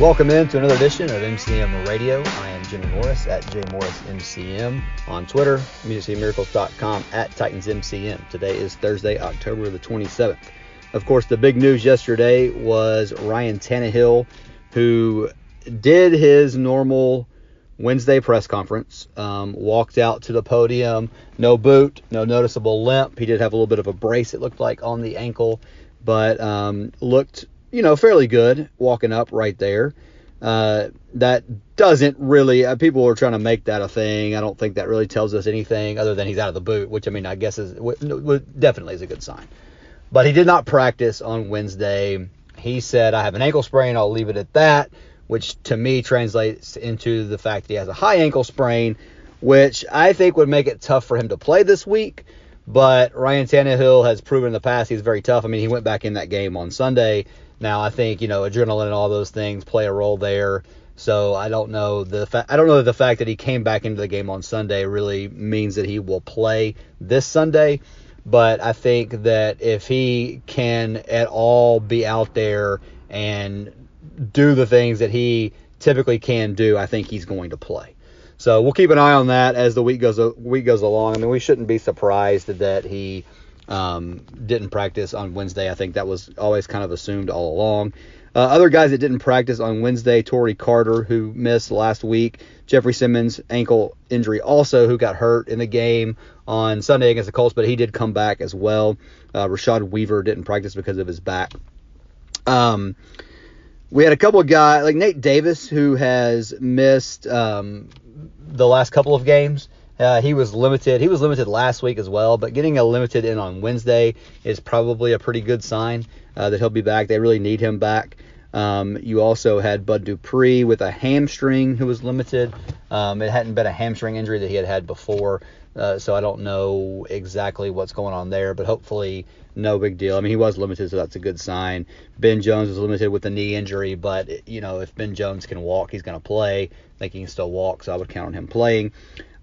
Welcome in to another edition of MCM Radio. I am Jimmy Morris at JMorrisMCM on Twitter, MusicCityMiracles.com at TitansMCM. Today is Thursday, October the 27th. Of course, the big news yesterday was Ryan Tannehill, who did his normal Wednesday press conference, um, walked out to the podium, no boot, no noticeable limp. He did have a little bit of a brace, it looked like, on the ankle, but um, looked you know, fairly good walking up right there. Uh, that doesn't really, uh, people are trying to make that a thing. I don't think that really tells us anything other than he's out of the boot, which I mean, I guess is w- w- definitely is a good sign. But he did not practice on Wednesday. He said, I have an ankle sprain. I'll leave it at that, which to me translates into the fact that he has a high ankle sprain, which I think would make it tough for him to play this week. But Ryan Tannehill has proven in the past he's very tough. I mean, he went back in that game on Sunday now I think you know adrenaline and all those things play a role there. So I don't know the fa- I don't know that the fact that he came back into the game on Sunday really means that he will play this Sunday. But I think that if he can at all be out there and do the things that he typically can do, I think he's going to play. So we'll keep an eye on that as the week goes week goes along. I mean, we shouldn't be surprised that he um, didn't practice on Wednesday. I think that was always kind of assumed all along. Uh, other guys that didn't practice on Wednesday, Tory Carter, who missed last week, Jeffery Simmons, ankle injury also, who got hurt in the game on Sunday against the Colts, but he did come back as well. Uh, Rashad Weaver didn't practice because of his back. Um, we had a couple of guys, like Nate Davis, who has missed um, the last couple of games. Uh, he was limited. He was limited last week as well, but getting a limited in on Wednesday is probably a pretty good sign uh, that he'll be back. They really need him back. Um, you also had Bud Dupree with a hamstring who was limited. Um, it hadn't been a hamstring injury that he had had before, uh, so I don't know exactly what's going on there, but hopefully no big deal. I mean, he was limited, so that's a good sign. Ben Jones was limited with a knee injury, but you know, if Ben Jones can walk, he's going to play. I think he can still walk, so I would count on him playing.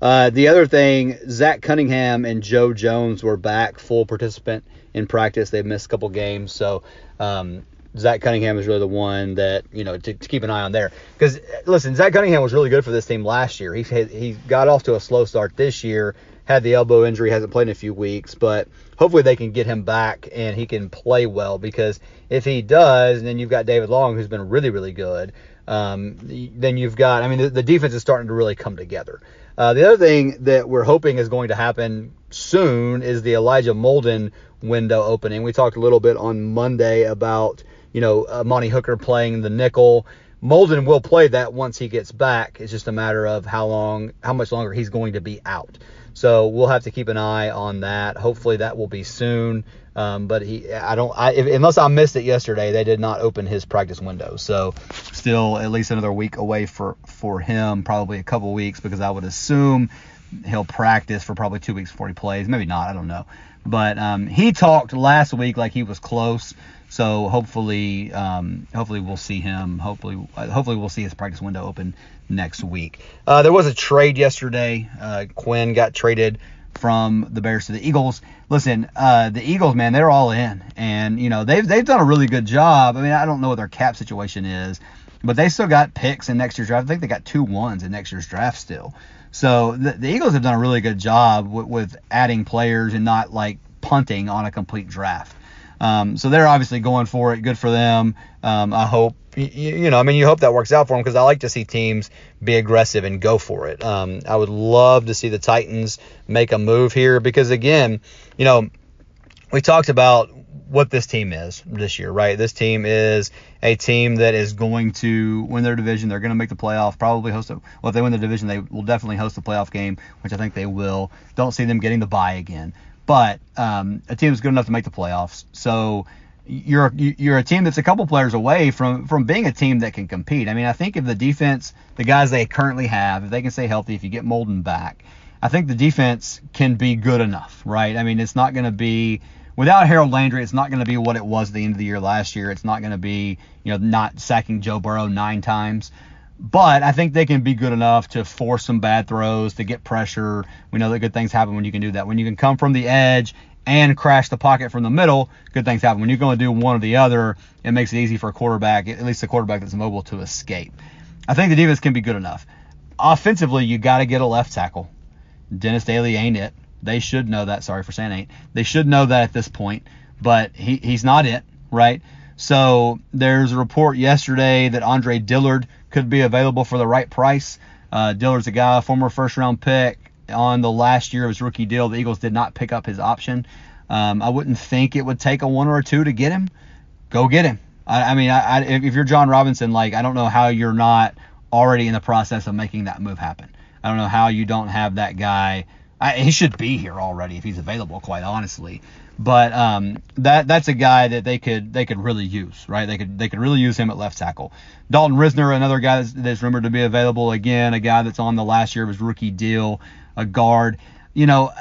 Uh, the other thing, Zach Cunningham and Joe Jones were back full participant in practice. They've missed a couple games, so um, Zach Cunningham is really the one that you know to, to keep an eye on there. Because listen, Zach Cunningham was really good for this team last year. He he got off to a slow start this year. Had the elbow injury, hasn't played in a few weeks, but hopefully they can get him back and he can play well. Because if he does, and then you've got David Long, who's been really really good. Um, then you've got, I mean, the, the defense is starting to really come together. Uh, the other thing that we're hoping is going to happen soon is the Elijah Molden window opening. We talked a little bit on Monday about, you know, uh, Amani Hooker playing the nickel. Molden will play that once he gets back. It's just a matter of how long, how much longer he's going to be out. So we'll have to keep an eye on that. Hopefully that will be soon. Um, but he, I don't, I, if, unless I missed it yesterday, they did not open his practice window. So still at least another week away for for him, probably a couple weeks, because I would assume he'll practice for probably two weeks before he plays. Maybe not, I don't know. But um, he talked last week like he was close. So hopefully, um, hopefully we'll see him. Hopefully, hopefully we'll see his practice window open next week. Uh, there was a trade yesterday. Uh, Quinn got traded from the Bears to the Eagles. Listen, uh, the Eagles, man, they're all in, and you know they've they've done a really good job. I mean, I don't know what their cap situation is, but they still got picks in next year's draft. I think they got two ones in next year's draft still. So the, the Eagles have done a really good job with, with adding players and not like punting on a complete draft. Um, so they're obviously going for it. Good for them. Um, I hope you, you, know. I mean, you hope that works out for them because I like to see teams be aggressive and go for it. Um, I would love to see the Titans make a move here because again, you know, we talked about what this team is this year, right? This team is a team that is going to win their division. They're going to make the playoff, probably host a, well, if they win the division, they will definitely host the playoff game, which I think they will. Don't see them getting the bye again, but um, a team is good enough to make the playoffs. So you're you're a team that's a couple players away from from being a team that can compete. I mean, I think if the defense, the guys they currently have, if they can stay healthy, if you get Molden back, I think the defense can be good enough, right? I mean, it's not going to be without Harold Landry, it's not going to be what it was at the end of the year last year. It's not going to be, you know, not sacking Joe Burrow nine times. But I think they can be good enough to force some bad throws, to get pressure. We know that good things happen when you can do that. When you can come from the edge and crash the pocket from the middle, good things happen. When you're going to do one or the other, it makes it easy for a quarterback, at least a quarterback that's mobile, to escape. I think the defense can be good enough. Offensively, you got to get a left tackle. Dennis Daly ain't it. They should know that. Sorry for saying ain't. They should know that at this point, but he, he's not it, right? So there's a report yesterday that Andre Dillard could be available for the right price. Uh, Dillard's a guy, former first round pick on the last year of his rookie deal. The Eagles did not pick up his option. Um, I wouldn't think it would take a one or a two to get him. Go get him. I, I mean, I, I, if you're Jon Robinson, like I don't know how you're not already in the process of making that move happen. I don't know how you don't have that guy I, he should be here already if he's available, quite honestly. But um, that that's a guy that they could they could really use, right? They could they could really use him at left tackle. Dalton Risner, another guy that's, that's rumored to be available again, a guy that's on the last year of his rookie deal, a guard. You know,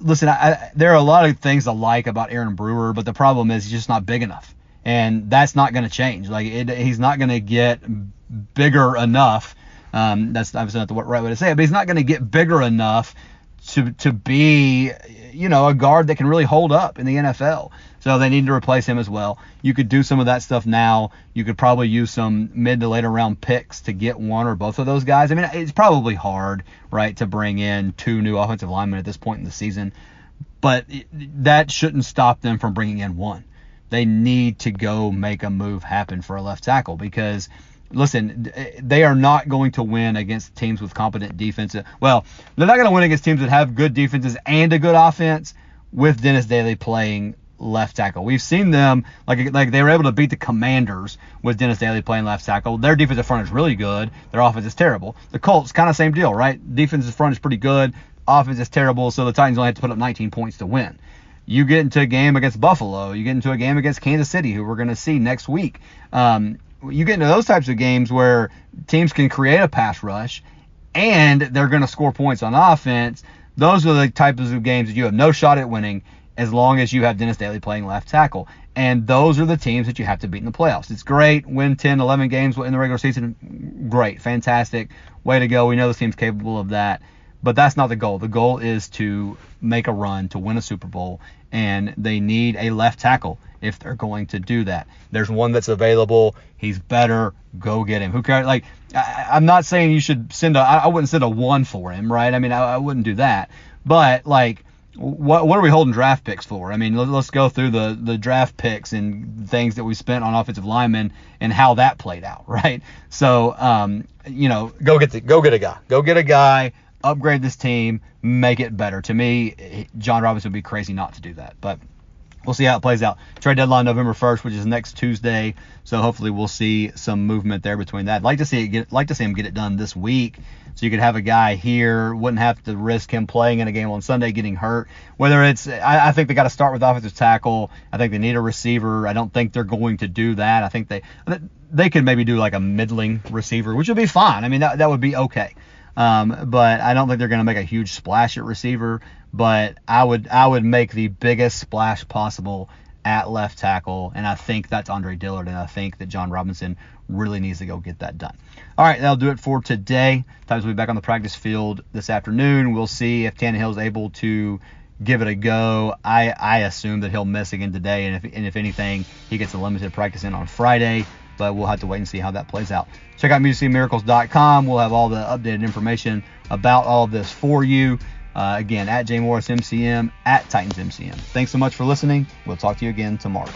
listen, I, there are a lot of things I like about Aaron Brewer, but the problem is he's just not big enough, and that's not going to change. Like it, he's not going to get bigger enough. Um, that's obviously not the right way to say it, but he's not going to get bigger enough to to be you know a guard that can really hold up in the NFL. So they need to replace him as well. You could do some of that stuff now. You could probably use some mid to later round picks to get one or both of those guys. I mean, it's probably hard, right, to bring in two new offensive linemen at this point in the season, but that shouldn't stop them from bringing in one. They need to go make a move happen for a left tackle because listen, they are not going to win against teams with competent defense. Well, they're not going to win against teams that have good defenses and a good offense with Dennis Daly playing left tackle. We've seen them like like they were able to beat the Commanders with Dennis Daly playing left tackle. Their defensive front is really good. Their offense is terrible. The Colts kind of same deal, right? Defensive front is pretty good. Offense is terrible. So the Titans only have to put up 19 points to win. You get into a game against Buffalo. You get into a game against Kansas City, who we're going to see next week. Um, you get into those types of games where teams can create a pass rush and they're going to score points on offense. Those are the types of games that you have no shot at winning as long as you have Dennis Daly playing left tackle. And those are the teams that you have to beat in the playoffs. It's great, win 10, 11 games in the regular season. Great, fantastic. Way to go. We know this team's capable of that. But that's not the goal. The goal is to make a run to win a Super Bowl, and they need a left tackle if they're going to do that. There's one that's available. He's better. Go get him. Who cares? Like, I, am not saying you should send a. I wouldn't send a one for him, right? I mean, I, I wouldn't do that. But like, what what are we holding draft picks for? I mean, let, us go through the the draft picks and things that we spent on offensive linemen and how that played out, right? So, um, you know, go get the go get a guy. Go get a guy upgrade this team, make it better. To me, Jon Robinson would be crazy not to do that. But we'll see how it plays out. Trade deadline November 1st, which is next Tuesday. So hopefully we'll see some movement there between that. I'd like to see it get, like to see him get it done this week, so you could have a guy here, wouldn't have to risk him playing in a game on Sunday getting hurt. Whether it's, I, I think they got to start with offensive tackle. I think they need a receiver. I don't think they're going to do that. I think they they could maybe do like a middling receiver, which would be fine. I mean that that would be okay. Um, but I don't think they're going to make a huge splash at receiver. But I would I would make the biggest splash possible at left tackle, and I think that's Andre Dillard, and I think that Jon Robinson really needs to go get that done. All right, that'll do it for today. Titans will be back on the practice field this afternoon. We'll see if Tannehill is able to give it a go. I, I assume that he'll miss again today, and if, and if anything, he gets a limited practice in on Friday but we'll have to wait and see how that plays out. Check out musicmiracles.com. We'll have all the updated information about all of this for you. Uh, again, at J Morris MCM, at Titans MCM. Thanks so much for listening. We'll talk to you again tomorrow.